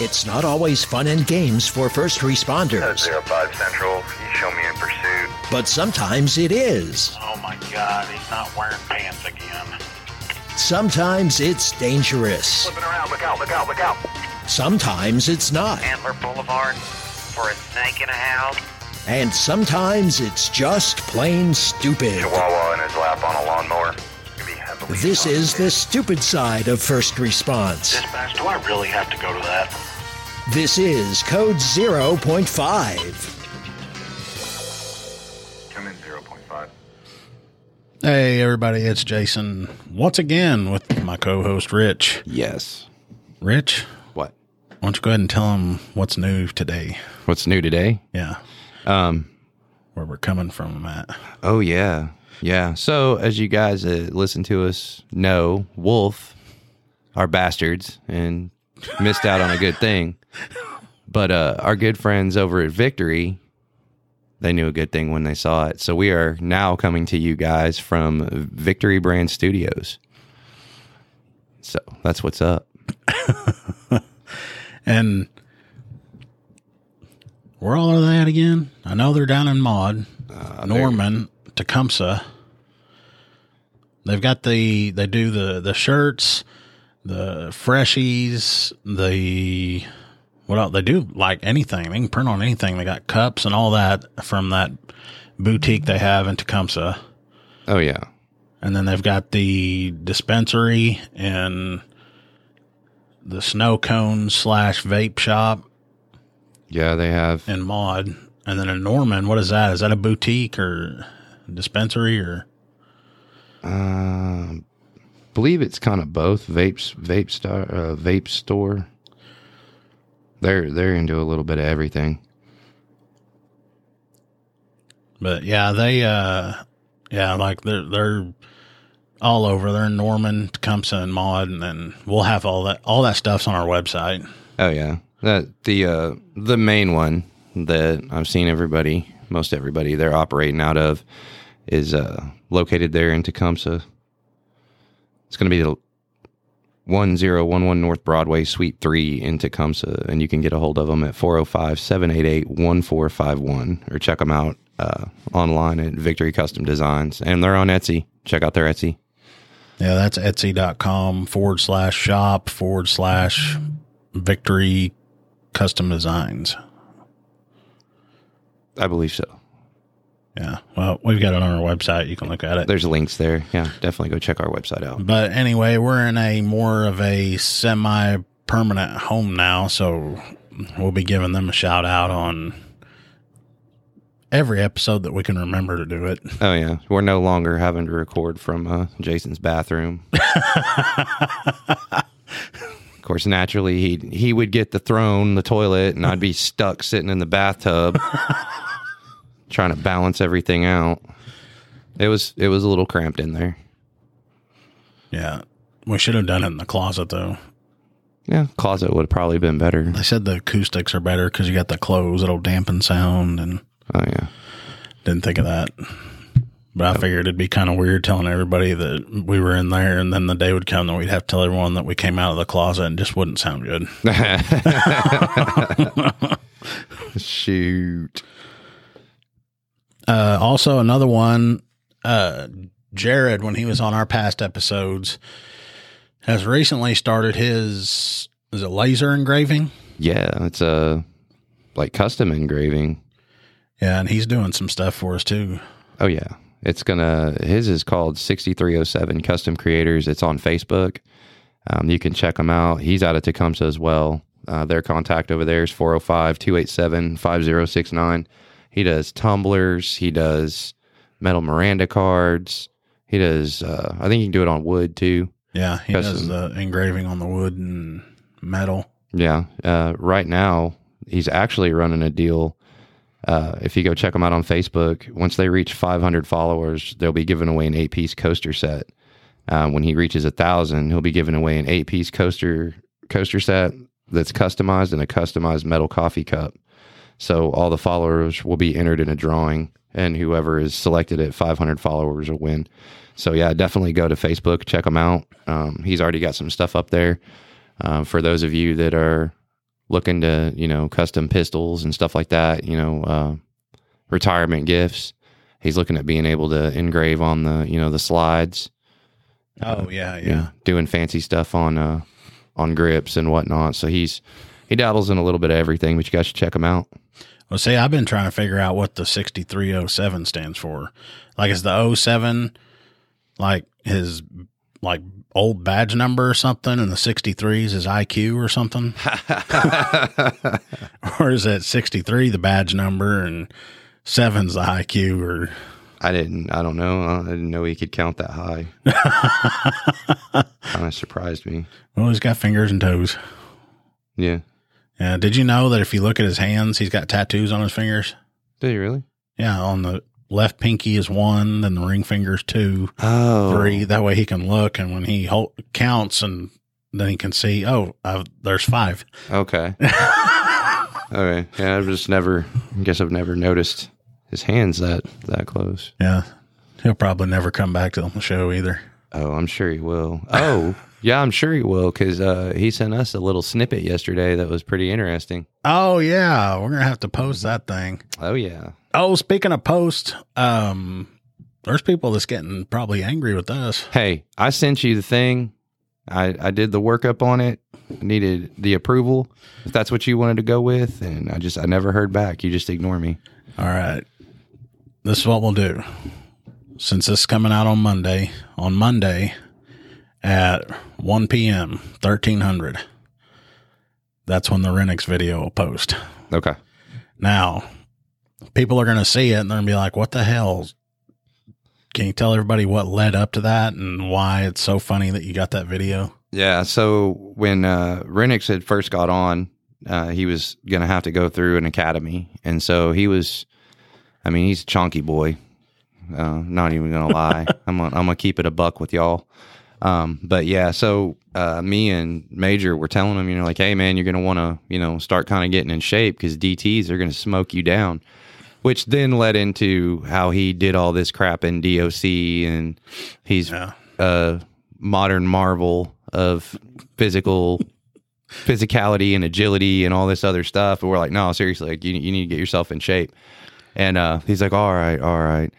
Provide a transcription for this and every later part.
It's not always fun and games for first responders, Zero Five Central, you show me in pursuit. but sometimes it is. Oh my god, he's not wearing pants again. Sometimes it's dangerous. Flipping around, look out, look out, look out. Sometimes it's not. Antler Boulevard for a snake in a house. And sometimes it's just plain stupid. Chihuahua in his lap on a lawnmower. Can be heavily This is the stupid side of first response. Dispatch, do I really have to go to that? This is Code 0.5. Come in 0.5. Hey, everybody, it's Jason once again with my co host, Rich. Yes. Rich, What? why don't you go ahead and tell them what's new today? What's new today? Yeah, Um. where we're coming from, Matt. Oh yeah, yeah. So as you guys uh, listen to us know, Wolf are bastards and missed out on a good thing. But uh, our good friends over at Victory, they knew a good thing when they saw it. So we are now coming to you guys from Victory Brand Studios. So that's what's up. And where all are they at again? I know they're down in Maud, Norman, Tecumseh. They've got the they do the the shirts, the freshies, the else? They do like anything. They can print on anything. They got cups and all that from that boutique they have in Tecumseh. Oh yeah, And then they've got the dispensary and the snow cone slash vape shop yeah. They have in Maud. And then in Norman, what is that? Is that a boutique or dispensary or Um, believe it's kind of both vapes, vape uh, vape store. They're they're into a little bit of everything. but yeah, they uh yeah, like they're they're all over. They're in Norman, Tecumseh and Maud and then we'll have all that all that stuff's on our website. Oh yeah, that the uh, the main one that I've seen everybody, most everybody, they're operating out of is uh, located there in Tecumseh. It's going to be the one zero one one North Broadway, Suite three in Tecumseh, and you can get a hold of them at 405-788-1451 or check them out uh, online at Victory Custom Designs, and they're on Etsy. Check out their Etsy. Yeah, that's etsy.com forward slash shop forward slash victory custom designs. I believe so. Yeah. Well, we've got it on our website. You can look at it. There's links there. Yeah, definitely go check our website out. But anyway, we're in a more of a semi permanent home now. So we'll be giving them a shout out on every episode that we can remember to do it. Oh yeah, we're no longer having to record from uh, Jason's bathroom. of course, naturally he he would get the throne, the toilet, and I'd be stuck sitting in the bathtub trying to balance everything out. It was it was a little cramped in there. Yeah. We should have done it in the closet though. Yeah, closet would have probably been better. They said the acoustics are better because you got the clothes, it'll dampen sound and Oh yeah, Didn't think of that. But I figured it'd be kind of weird telling everybody that we were in there, and then the day would come that we'd have to tell everyone that we came out of the closet, and just wouldn't sound good. shoot. Uh, also, another one, uh, Jared, when he was on our past episodes, has recently started his is it laser engraving? Yeah, it's a like custom engraving. Yeah, and he's doing some stuff for us too. Oh yeah. It's gonna his is called 6307 Custom Creators. It's on Facebook. Um, you can check him out. He's out of Tecumseh as well. Uh, their contact over there is 405-287-5069. He does tumblers, he does metal Miranda cards. He does uh, I think you can do it on wood too. Yeah, he Custom. does the engraving on the wood and metal. Yeah. Uh, right now, he's actually running a deal. Uh, if you go check him out on Facebook, once they reach 500 followers, they'll be giving away an eight piece coaster set. Uh, when he reaches a thousand, he'll be giving away an eight piece coaster coaster set that's customized and a customized metal coffee cup. So all the followers will be entered in a drawing, and whoever is selected at 500 followers will win. So yeah, definitely go to Facebook, check him out. Um, he's already got some stuff up there. Um, for those of you that are looking to you know custom pistols and stuff like that. You know, uh, retirement gifts. He's looking at being able to engrave on the you know the slides. Oh yeah, yeah. you know, doing fancy stuff on uh on grips and whatnot. So he's he dabbles in a little bit of everything, but you guys should check him out. Well, see, I've been trying to figure out what the 6307 stands for. Like, is the 07 like his like old badge number or something, and the 63 is his IQ or something? or is that 63 the badge number and seven's the IQ? Or I didn't. I don't know. I didn't know he could count that high. kind of surprised me. well, he's got fingers and toes. Yeah. Yeah. Did you know that if you look at his hands, he's got tattoos on his fingers? Did you really? Yeah, on the left pinky is one, then the ring finger's two. Oh, three. That way he can look, and when he hold, counts, and then he can see, oh, i there's five. Okay. okay. Yeah, I've just never. I guess I've never noticed his hands that that close. Yeah, he'll probably never come back to the show either. Oh, I'm sure he will. Oh, yeah, I'm sure he will because uh, he sent us a little snippet yesterday that was pretty interesting. Oh yeah, we're gonna have to post that thing. Oh yeah. Oh, speaking of post, um, there's people that's getting probably angry with us. Hey, I sent you the thing. I, I did the workup on it. I needed the approval. If that's what you wanted to go with, and I just I never heard back. You just ignore me. All right, this is what we'll do. Since this is coming out on Monday, on Monday at 1 p.m., 1300, that's when the Renniks video will post. Okay. Now, people are going to see it and they're going to be like, what the hell? Can you tell everybody what led up to that and why it's so funny that you got that video? Yeah. So when uh, Renniks had first got on, uh, he was going to have to go through an academy, and so he was. I mean, he's a chonky boy. Uh, not even gonna lie. I'm I'm gonna keep it a buck with y'all. Um, but yeah, so uh, me and Major were telling him, you know, like, hey man, you're gonna want to, you know, start kind of getting in shape because DTS are gonna smoke you down. Which then led into how he did all this crap in DOC, and he's Yeah. a modern marvel of physical physicality and agility and all this other stuff. And we're like, no, seriously, like you, you need to get yourself in shape. And uh, he's like, all right, all right.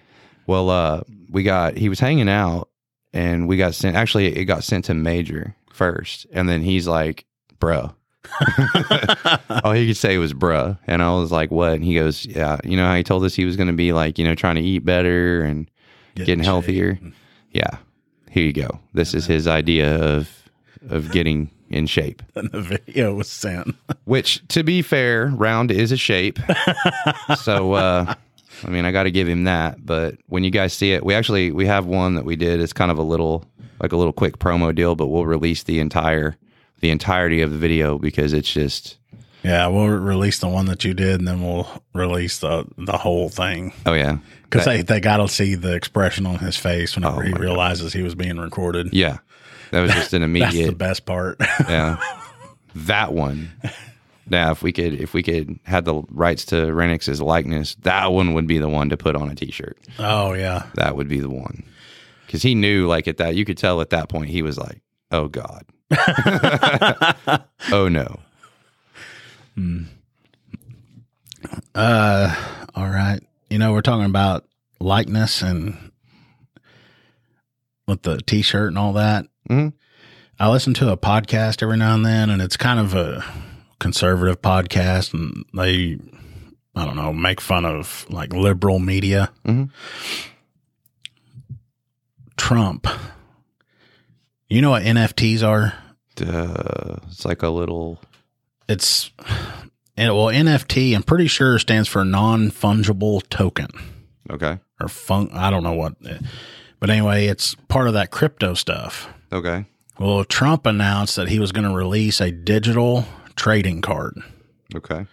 Well, uh, we got he was hanging out, and we got sent. Actually, it got sent to Major first, and then he's like, "Bro." All he could say was "bruh," and I was like, "What?" And he goes, "Yeah, you know how he told us he was going to be like, you know, trying to eat better and Get getting healthier." shape. Yeah, here you go. This is his idea of of getting in shape. And the video was sent. Which, to be fair, round is a shape. so, uh, I mean, I got to give him that. But when you guys see it, we actually we have one that we did. It's kind of a little like a little quick promo deal, but we'll release the entire the entirety of the video because it's just Yeah, we'll release the one that you did, and then we'll release the the whole thing oh yeah because they they got to see the expression on his face whenever Oh, he my God. realizes he was being recorded. yeah that was just an That's the best part. yeah that one. Now, if we could, if we could had the rights to Renniks's likeness, that one would be the one to put on a T-shirt. oh yeah, that would be the one because he knew like at that you could tell at that point he was like oh god oh no Uh, all right. You know, we're talking about likeness and with the t-shirt and all that. Mhm. I listen to a podcast every now and then, and it's kind of a conservative podcast, and they, I don't know, make fun of like liberal media. Mhm. Trump. You know what NFTs are? uh, it's like a little It's and well, NFT. I'm pretty sure stands for non fungible token. okay or fun. I don't know what, but anyway, it's part of that crypto stuff. okay Well, Trump announced that he was going to release a digital trading card. okay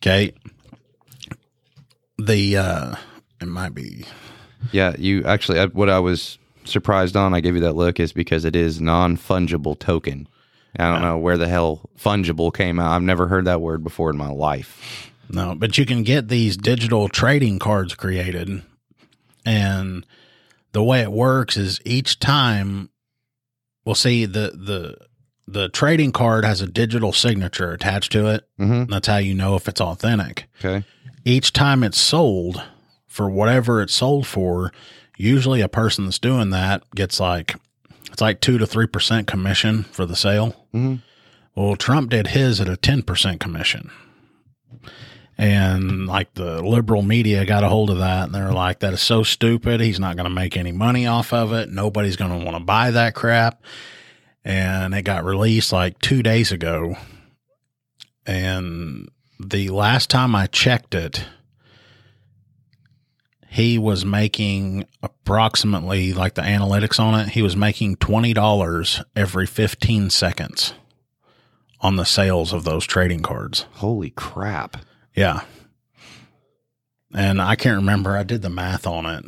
Okay. The, uh, it might be, yeah you actually I, what i was surprised on i gave you that look is because it is non-fungible token i don't know where the hell fungible came out i've never heard that word before in my life no, but you can get these digital trading cards created. And the way it works is each time, we'll see the, the, the trading card has a digital signature attached to it. Mhm. That's how you know if it's authentic. Okay. Each time it's sold for whatever it's sold for, usually a person that's doing that gets like it's like two to three percent commission for the sale. Mhm. Well, Trump did his at a ten percent commission. And like the liberal media got a hold of that and they're like, that is so stupid. He's not going to make any money off of it. Nobody's going to want to buy that crap. And it got released like two days ago. And the last time I checked it, he was making approximately like the analytics on it, he was making $20 every 15 seconds on the sales of those trading cards. Holy crap. Yeah. And I can't remember. I did the math on it,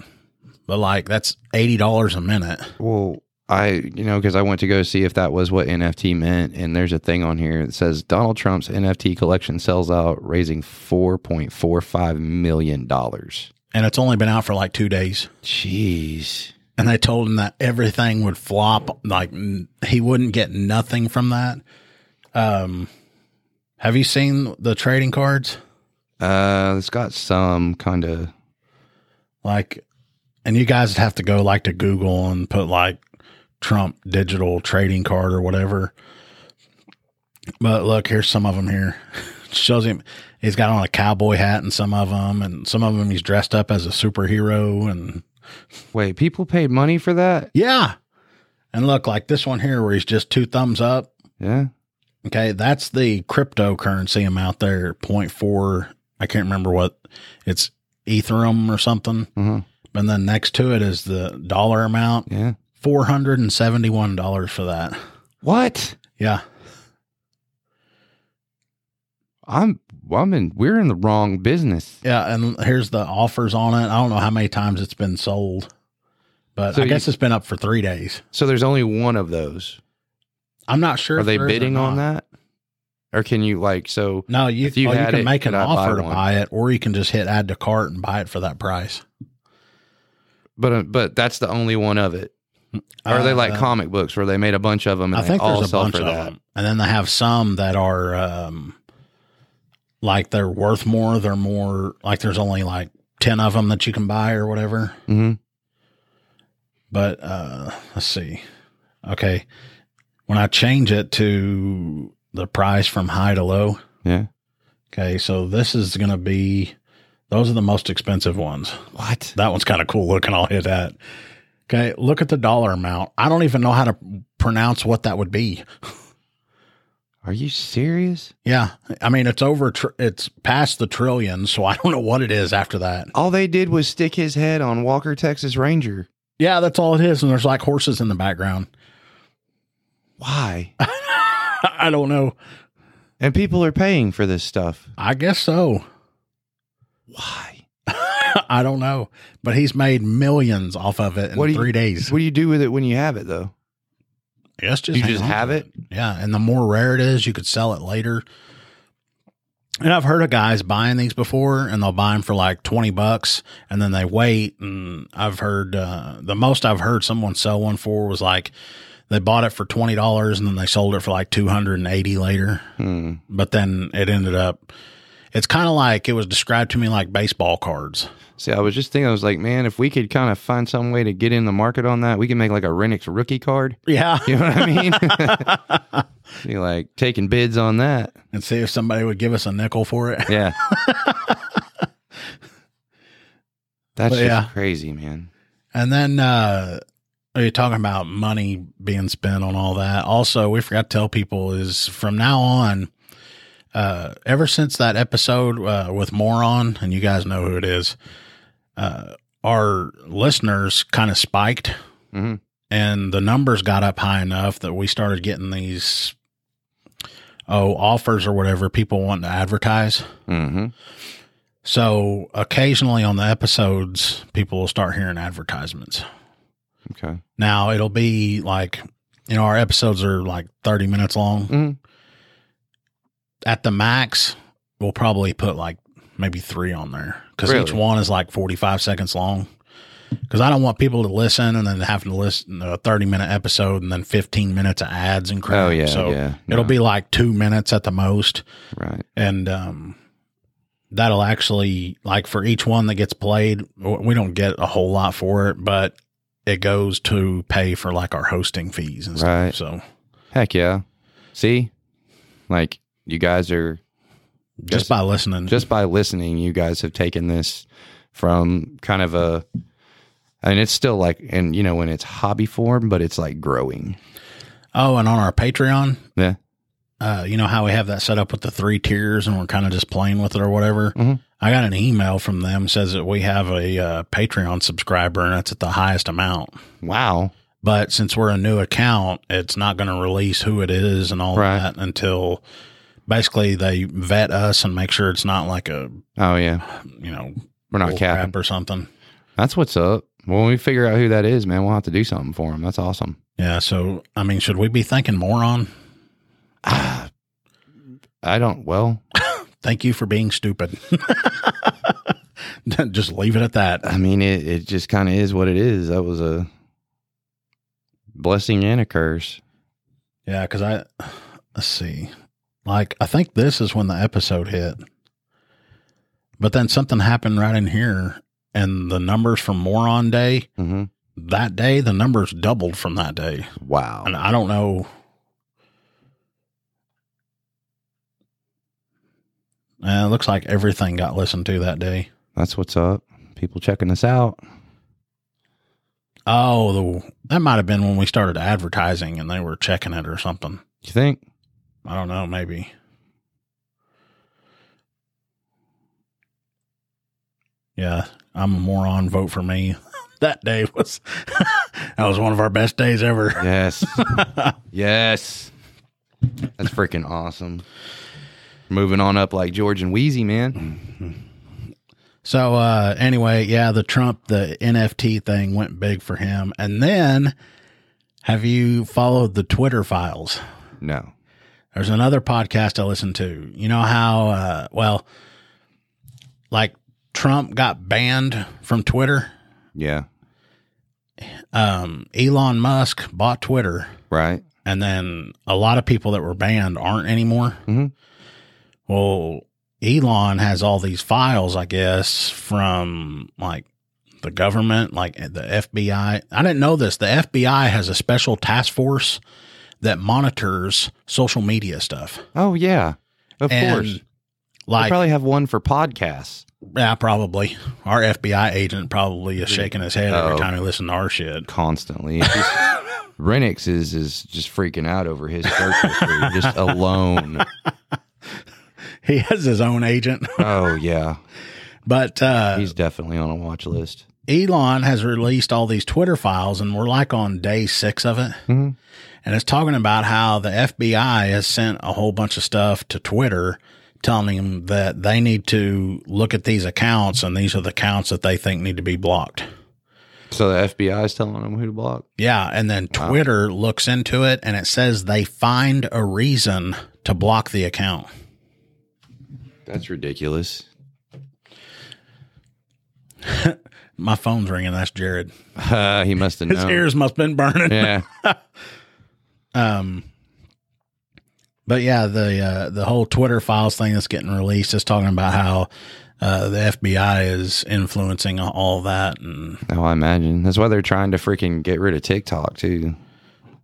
but like that's $80 a minute. Well, I, you know, because I went to go see if that was what NFT meant. And there's a thing on here that says Donald Trump's NFT collection sells out, raising $4.45 million. And it's only been out for like two days. Jeez. And they told him that everything would flop. Like he wouldn't get nothing from that. Um, have you seen the trading cards? Uh, it's got some kind of, Like, and you guys have to go like to Google and put like Trump digital trading card or whatever. But look, here's some of them here. Shows him he's got on a cowboy hat and some of them, and some of them he's dressed up as a superhero. And wait, people paid money for that? yeah, and look like this one here where he's just two thumbs up. Yeah. Okay, that's the cryptocurrency amount there, 0.4. I can't remember what it's Ethereum or something. Uh-huh. And then next to it is the dollar amount, Yeah. $471 for that. What? Yeah. I'm, I'm in, we're in the wrong business. Yeah. And here's the offers on it. I don't know how many times it's been sold, but So I you- guess it's been up for three days. So there's only one of those. I'm not sure. Are they there is or bidding on that? Or can you like, so No, you, you oh, you can it, make an I buy offer to one? buy it, or you can just hit add to cart and buy it for that price. But uh, but that's the only one of it. Or are they like Uh, comic books where they made a bunch of them and I they think all there's a sell bunch for of that? them, and then they have some that are um, like they're worth more. They're more like there's only like ten of them that you can buy or whatever. hmm But uh, let's see. Okay, when I change it to the price from high to low. Yeah. Okay, so this is going to be those are the most expensive ones. What? That one's kind of cool looking. I'll hit that. Okay, look at the dollar amount. I don't even know how to pronounce what that would be. Are you serious? Yeah, I mean it's over. Tr- it's past the trillion, so I don't know what it is after that. All they did was stick his head on Walker Texas Ranger. Yeah, that's all it is, and there's like horses in the background. Why? I don't know. and people are paying for this stuff. I guess so. Why? I don't know, but he's made millions off of it in What do you- three days. What do you do with it when you have it though? Yes, just you just have it? Yeah, and the more rare it is, you could sell it later. And I've heard of guys buying these before, and they'll buy them for like twenty bucks, and then they wait. And I've heard uh, the most I've heard someone sell one for was like they bought it for twenty dollars, and then they sold it for like two hundred and eighty later. Hmm. But then it ended up. It's kind of like it was described to me like baseball cards. See, I was just thinking, I was like, man, if we could kind of find some way to get in the market on that, we can make like a Renniks rookie card. Yeah, You know what I mean? Be like taking bids on that. and see if somebody would give us a nickel for it. Yeah. That's yeah. crazy, man. And then uh are you talking about money being spent on all that? Also, we forgot to tell people is from now on, uh ever since that episode uh with Moron, and you guys know who it is, uh our listeners kind of spiked Mhm. and the numbers got up high enough that we started getting these oh offers or whatever people want to advertise. hmm So occasionally on the episodes, people will start hearing advertisements. Okay. Now it'll be like, you know, our episodes are like 30 minutes long. Mhm. At the max, we'll probably put like maybe three on there because each one is like 45 seconds long. because I don't want people to listen and then having to listen to a 30 minute episode and then 15 minutes of ads and crap. Oh, yeah, So yeah, it'll be like two minutes at the most. Right. And, um, that'll actually like for each one that gets played, we don't get a whole lot for it, but it goes to pay for like our hosting fees and stuff. Right. So Heck yeah. See, like you guys are just Just- by listening, just by listening, you guys have taken this from kind of a. I mean, it's still like, and you know, when it's hobby form, but it's like growing. oh, and on our Patreon, Yeah. uh, you know how we have that set up with the three tiers and we're kind of just playing with it or whatever. Mhm. I got an email from them says that we have a uh, Patreon subscriber and it's at the highest amount. Wow. But since we're a new account, it's not going to release who it is and all Right. that until basically they vet us and make sure it's not like a Oh yeah. you know We're not capping. or something. That's what's up. When we figure out who that is, man, we'll have to do something for him. That's awesome. Yeah. So I mean, should we be thanking moron? I don't. Well, Thank you for being stupid. just leave it at that. I mean, it it just kind of is what it is. That was a blessing and a curse. Yeah, because I let's see, like I think this is when the episode hit, but then something happened right in here, and the numbers from Moron Day hmm that day, the numbers doubled from that day, Wow. and I don't know. Uh, it looks like everything got listened to that day. That's what's up. People checking us out. Oh, the, that might have been when we started advertising and they were checking it or something. You think? I don't know, maybe. Yeah, I'm a moron. Vote for me. that day was that was one of our best days ever. Yes. yes. That's freaking awesome. Moving on up like George and Weezy, man. So uh anyway, yeah, the Trump the NFT thing went big for him. And then have you followed the Twitter files? No. There's another podcast I listen to. You know how uh well like Trump got banned from Twitter? Yeah. Um Elon Musk bought Twitter Right. and then a lot of people that were banned aren't anymore. Mhm. Well, Elon has all these files, I guess, from like the government, like the FBI. I didn't know this. The FBI has a special task force that monitors social media stuff. Oh yeah. Of and course. They probably have one for podcasts. yeah, probably. Our FBI agent probably is shaking his head Oh. every time he listens to our shit. constantly. Renniks is is just freaking out over his search history, just alone. He has his own agent, Oh yeah, but uh, he's definitely on a watch list. Elon has released all these Twitter files, and we're like on day six of it. Mhm. And it's talking about how the FBI has sent a whole bunch of stuff to Twitter telling them that they need to look at these accounts, and these are the accounts that they think need to be blocked. So the FBI is telling them who to block. Yeah. And then Twitter looks into it, and it says they find a reason to block the account. That's ridiculous. My phone's ringing. That's Jared. Uh, he must have His known. ears must have been burning. Yeah, Um, but yeah, the uh, the whole Twitter files thing that's getting released is talking about how uh, the FBI is influencing all that, and oh, I imagine that's why they're trying to freaking get rid of TikTok too.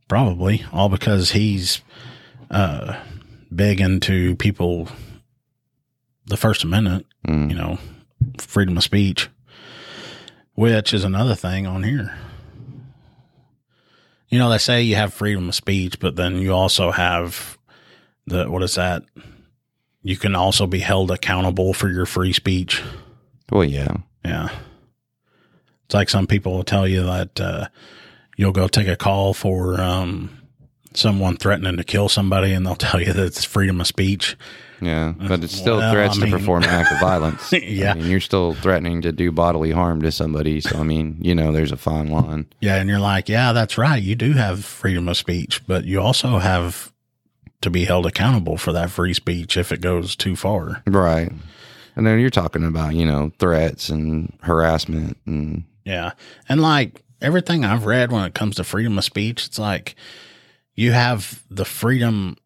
probably all because he's uh, big into people the First Amendment, Mm. you know, freedom of speech, which is another thing on here. You know, they say you have freedom of speech, but then you also have the what is that? You can also be held accountable for your free speech. Well, yeah, Yeah. It's like some people will tell you that uh, you'll go take a call for um, someone threatening to kill somebody, and they'll tell you that it's freedom of speech. Yeah, but it's still Well, threats I mean- to perform an act of violence. Yeah. I mean, you're still threatening to do bodily harm to somebody. So I mean, you know, there's a fine line. Yeah, and you're like, yeah, that's right. You do have freedom of speech, but you also have to be held accountable for that free speech if it goes too far. Right. And then you're talking about, you know, threats and harassment and Yeah. And like everything I've read when it comes to freedom of speech, it's like you have the freedom,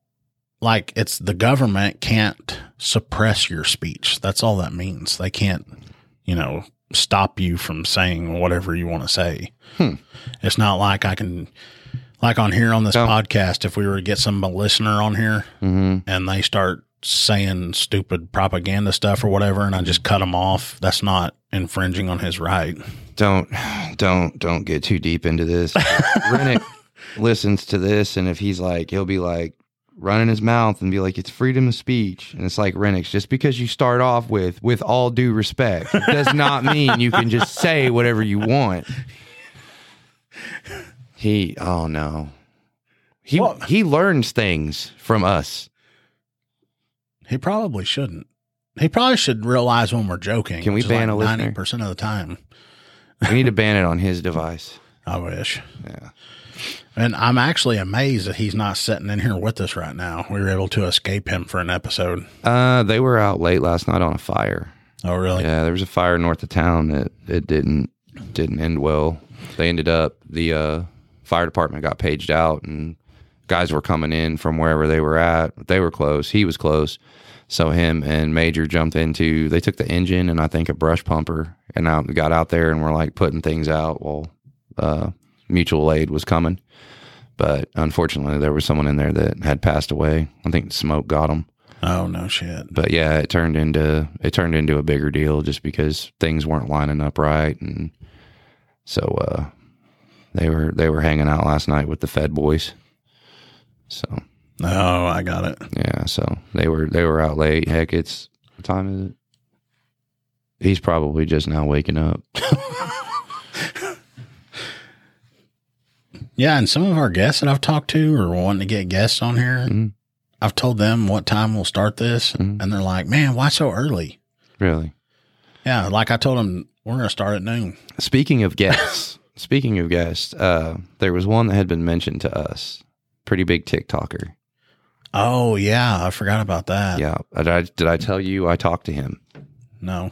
like it's the government can't suppress your speech. That's all that means. They can't, you know, stop you from saying whatever you want to say. It's not like I can, like on here on this No. podcast, if we were to get some listener on here Mm-hmm. and they start saying stupid propaganda stuff or whatever, and I just cut them off, that's not infringing on his right. Don't, don't, don't get too deep into this. Rennick listens to this, and if he's like, he'll be like running his mouth and be like, "It's freedom of speech," and it's like Renniks, just because you start off with "with all due respect" does not mean you can just say whatever you want. He, oh no, he Well- he learns things from us. He probably shouldn't. He probably should realize when we're joking. Can we ban a listener? ninety percent of the time? We need to ban it on his device. I wish. Yeah. And I'm actually amazed that he's not sitting in here with us right now. We were able to escape him for an episode. Uh, they were out late last night on a fire. Oh, really? Yeah, there was a fire north of town that it didn't didn't end well. They ended up the uh, fire department got paged out and guys were coming in from wherever they were at. They were close. He was close. So him and Major jumped into. They took the engine and I think a brush pumper and out got out there and were like putting things out while uh, mutual aid was coming. But unfortunately, there was someone in there that had passed away. I think smoke got him Oh, no shit. but yeah, it turned into it turned into a bigger deal just because things weren't lining up right, and so uh, they were they were hanging out last night with the Fed boys. So Oh, I got it. yeah, so they were they were out late. Heck, it's what time is it? He's probably just now waking up. Yeah, and some of our guests that I've talked to or wanting to get guests on here, Mhm. I've told them what time we'll start this, Mhm. and they're like, "Man, why so early?" Really. Yeah, like I told them, we're going to start at noon. Speaking of guests, speaking of guests, uh, there was one that had been mentioned to us. Pretty big TikToker. Oh yeah, I forgot about that. Yeah. Did I, did I tell you I talked to him? No.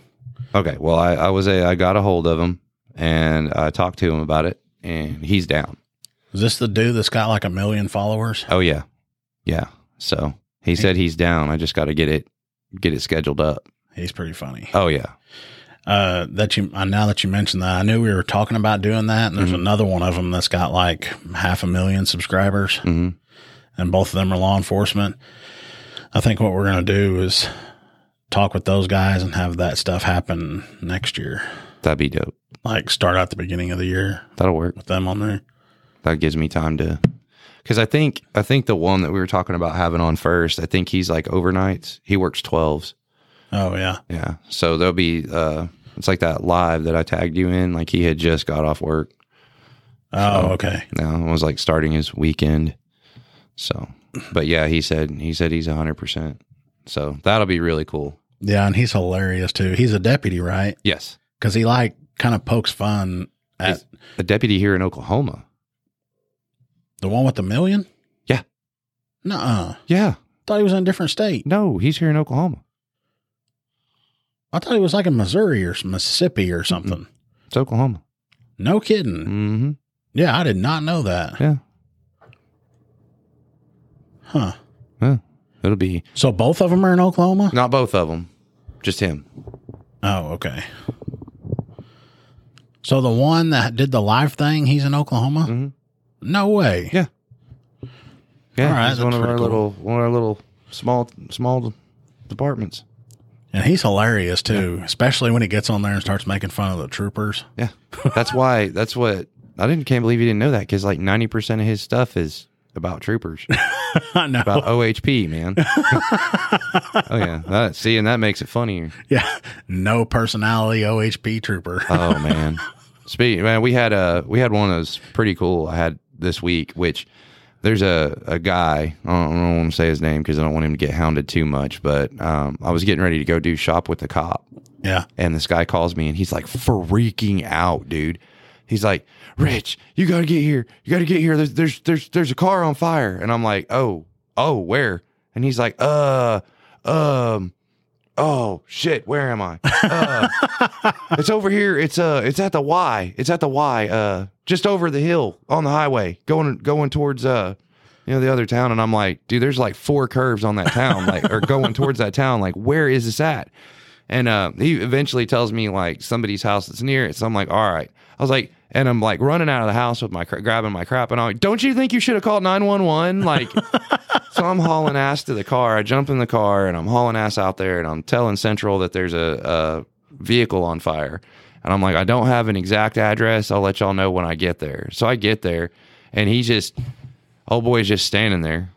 Okay. Well, I, I was a I got a hold of him and I talked to him about it, and he's down. Is this the dude that's got like a million followers? Oh yeah, yeah. So he said he's down. I just got to get it get it scheduled up. He's pretty funny. Oh yeah. Uh, that you uh, now that you mentioned that, I knew we were talking about doing that, and there's Mm-hmm. another one of them that's got like half a million subscribers, hmm and both of them are law enforcement. I think what we're going to do is talk with those guys and have that stuff happen next year. That'd be dope. Like start out the beginning of the year That'll work. with them on there. That gives me time to. Because I think I think the one that we were talking about having on first, I think he's like overnights. He works twelves. Oh yeah, Yeah. So there'll be uh it's like that live that I tagged you in. Like he had just got off work. oh okay. Now it was like starting his weekend. So, but yeah, he said he said he's hundred percent. So that'll be really cool. Yeah, and he's hilarious too. He's a deputy, right? Yes, Because he like kind of pokes fun at He's- a deputy here in Oklahoma. The one with the million. Yeah. Nuh-uh. Yeah, Thought he was in a different state. no, he's here in Oklahoma. I thought he was like in Missouri or Mississippi or something. It's Oklahoma. No kidding. Mm-hmm. Yeah, I did not know that. Yeah, Huh. yeah. It'll be So both of them are in Oklahoma? not both of them, just him. Oh, okay. So the one that did the live thing, he's in Oklahoma? Mhm. No way. Yeah. Yeah, All right, he's one of our cool. little one of our little small small departments. And he's hilarious too, especially when he gets on there and starts making fun of the troopers. Yeah, that's why. That's what I didn't. Can't believe you didn't know that because like ninety percent of his stuff is about troopers, I know. about OHP, man. oh yeah, that, see, and that makes it funnier. yeah. No personality OHP trooper. Oh man, speaking man, we had a we had one that was pretty cool. I had this week, which there's a a guy. I don't, I don't want to say his name because I don't want him to get hounded too much. But um, I was getting ready to go do shop with the cop, yeah. and this guy calls me and he's like freaking out, dude. He's like, Rich, you got to get here. You got to get here. There's, there's, there's, there's a car on fire. And I'm like, oh, oh, where? And he's like, uh, um, uh, oh shit, where am I? Uh, it's over here. It's uh, it's at the Y. It's at the Y. Uh, just over the hill on the highway, going going towards uh, you know, the other town. And I'm like, dude, there's like four curves on that town, like or going towards that town. Like, where is this at? And uh, he eventually tells me like somebody's house that's near it. So I'm like, all right. I was like, and I'm like running out of the house with my cra- grabbing my crap, and I'm like, don't you think you should have called 911? Like, so I'm hauling ass to the car. I jump in the car and I'm hauling ass out there, and I'm telling Central that there's a, a vehicle on fire, and I'm like, I don't have an exact address. I'll let y'all know when I get there. So I get there, and he's just, old boy's just standing there.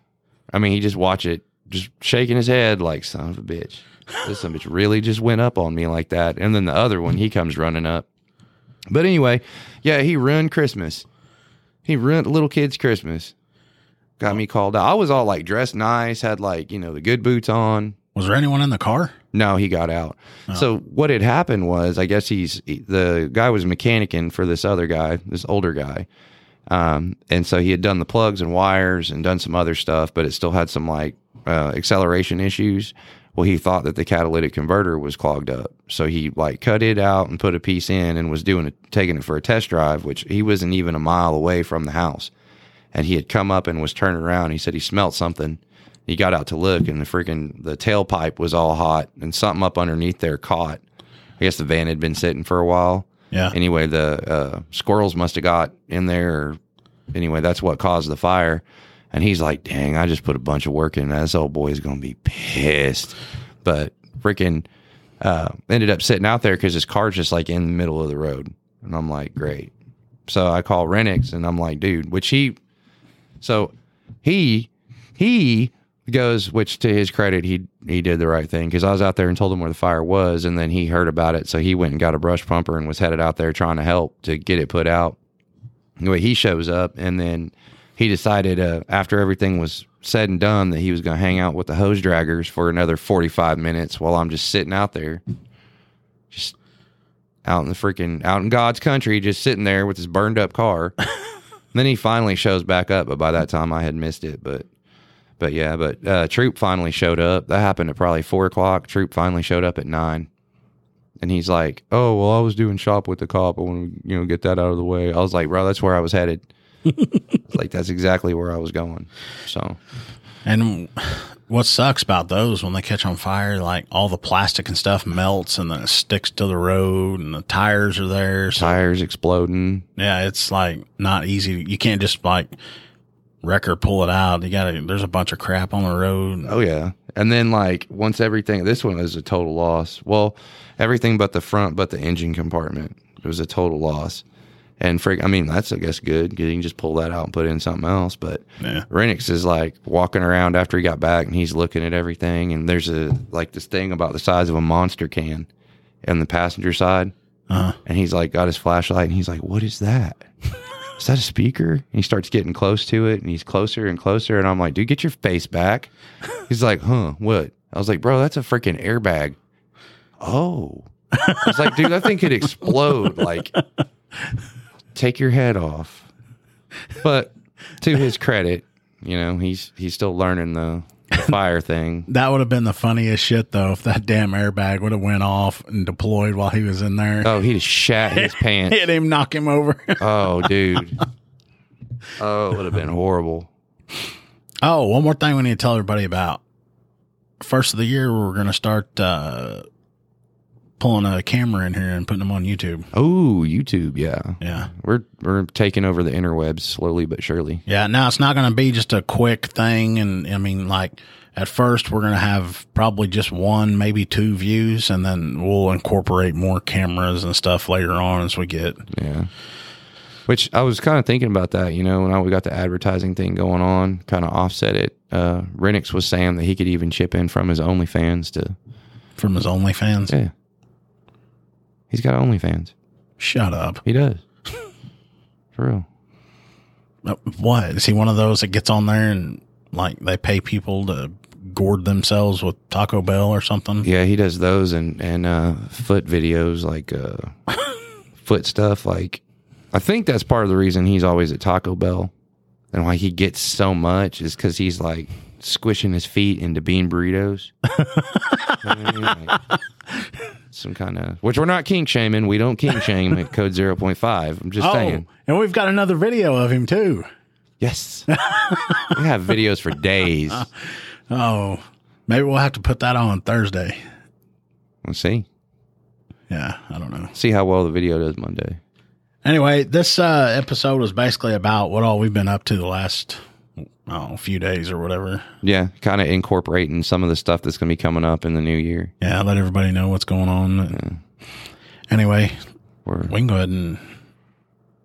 I mean, he just watch it, just shaking his head like son of a bitch. This son of a bitch really just went up on me like that. And then the other one, he comes running up. But anyway, yeah, he ruined Christmas. He ruined little kid's Christmas. Got me called out. I was all like dressed nice, had like, you know, the good boots on. Was there anyone in the car? No, he got out. So what had happened was, I guess he's the guy was mechanicing for this other guy, this older guy, um, and so he had done the plugs and wires and done some other stuff, but it still had some like uh, acceleration issues. Well, he thought that the catalytic converter was clogged up, so he like cut it out and put a piece in and was doing it, taking it for a test drive, which he wasn't even a mile away from the house and he had come up and was turning around. He said he smelt something. He got out to look, and the freaking the tailpipe was all hot, and something up underneath there caught. I guess the van had been sitting for a while. Yeah. Anyway, the uh, squirrels must have got in there. Or, anyway, that's what caused the fire. And he's like, "Dang, I just put a bunch of work in. This old boy is gonna be pissed." But freaking uh, ended up sitting out there because his car's just like in the middle of the road, and I'm like, "Great." So I call Renniks, and I'm like, "Dude," which he so he he goes, which to his credit, he he did the right thing because I was out there and told him where the fire was, and then he heard about it, so he went and got a brush pumper and was headed out there trying to help to get it put out. Anyway, he shows up, and then he decided uh, after everything was said and done that he was going to hang out with the hose draggers for another forty five minutes while I'm just sitting out there, just out in the freaking out in God's country, just sitting there with his burned up car. then he finally shows back up, but by that time I had missed it. But but yeah, but uh, Troop finally showed up. That happened at probably four o'clock. Troop finally showed up at nine, and he's like, "Oh well, I was doing shop with the cop. I want to you know get that out of the way." I was like, "Bro, that's where I was headed." like that's exactly where I was going. So And what sucks about those when they catch on fire, like all the plastic and stuff melts and then it sticks to the road and the tires are there. So tires exploding. yeah, it's like not easy. You can't just like wreck or pull it out. You gotta, there's a bunch of crap on the road. Oh yeah. And then like once everything this one is a total loss. Well, everything but the front but the engine compartment. It was a total loss. And freak I mean, that's I guess good because you can just pull that out and put in something else. But Yeah. Renniks is like walking around after he got back and he's looking at everything and there's a like this thing about the size of a monster can on the passenger side. Uh-huh. And he's like got his flashlight and he's like, What is that? Is that a speaker? And he starts getting close to it and he's closer and closer. And I'm like, dude, get your face back. He's like, huh, what? I was like, bro, that's a freaking airbag. Oh. I was like, dude, that thing could explode. Like, take your head off. But to his credit, you know, he's he's still learning the, the fire thing. That would have been the funniest shit though if that damn airbag would have went off and deployed while he was in there. Oh, he just shat his pants. Hit him, knock him over. Oh, dude. Oh, it would have been horrible. oh, one more thing we need to tell everybody about. First of the year, we're going to start uh, pulling a camera in here and putting them on YouTube. Oh, YouTube, yeah. Yeah. We're we're taking over the interwebs slowly but surely. Yeah. Now it's not going to be just a quick thing. And I mean, like at first, we're going to have probably just one, maybe two views, and then we'll incorporate more cameras and stuff later on as we get. Yeah. Which I was kind of thinking about that, you know, when I, we got the advertising thing going on, kind of offset it. Uh, Renniks was saying that he could even chip in from his OnlyFans to, From his OnlyFans. yeah. He's got OnlyFans. Shut up. He does. For real. What is he one of those that gets on there and like they pay people to gourd themselves with Taco Bell or something? Yeah, he does those and, and uh, foot videos, like uh, foot stuff. Like, I think that's part of the reason he's always at Taco Bell. and why he gets so much is because he's like squishing his feet into bean burritos. You know I mean? Like, some kind of which we're not kink shaming. We don't kink shame at code zero point five. I'm just Oh, saying. and we've got another video of him too. Yes. we have videos for days. Oh, maybe we'll have to put that on Thursday. We'll see. Yeah, I don't know. See how well the video does Monday. Anyway, this uh, episode was basically about what all we've been up to the last oh, a few days or whatever. Yeah, kind of incorporating some of the stuff that's going to be coming up in the new year. Yeah, let everybody know what's going on. Anyway, Or we can go ahead and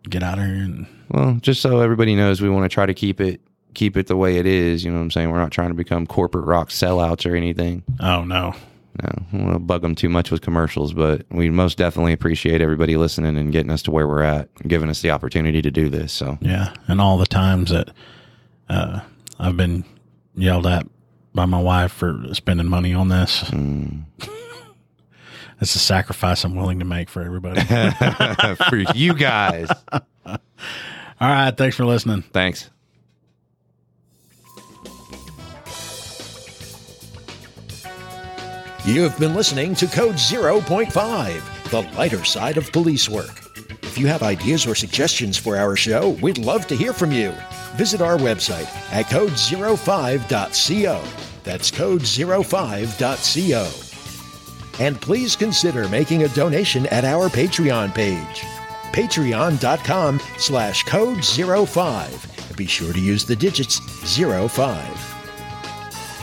get out of here. And well, just so everybody knows, we want to try to keep it keep it the way it is. You know what I'm saying? We're not trying to become corporate rock sellouts or anything. oh no, No, we don't want to bug them too much with commercials, but we most definitely appreciate everybody listening and getting us to where we're at, and giving us the opportunity to do this. So yeah, and all the times that uh, I've been yelled at by my wife for spending money on this. it's a sacrifice I'm willing to make for everybody. for you guys, all right, thanks for listening. thanks. You have been listening to Code 0.5, the lighter side of police work. If you have ideas or suggestions for our show, we'd love to hear from you. Visit our website at code05.co. That's code05.co. And please consider making a donation at our Patreon page, patreon.com slash code 05. Be sure to use the digits 05.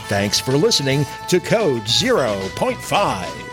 Thanks for listening to Code 0.5.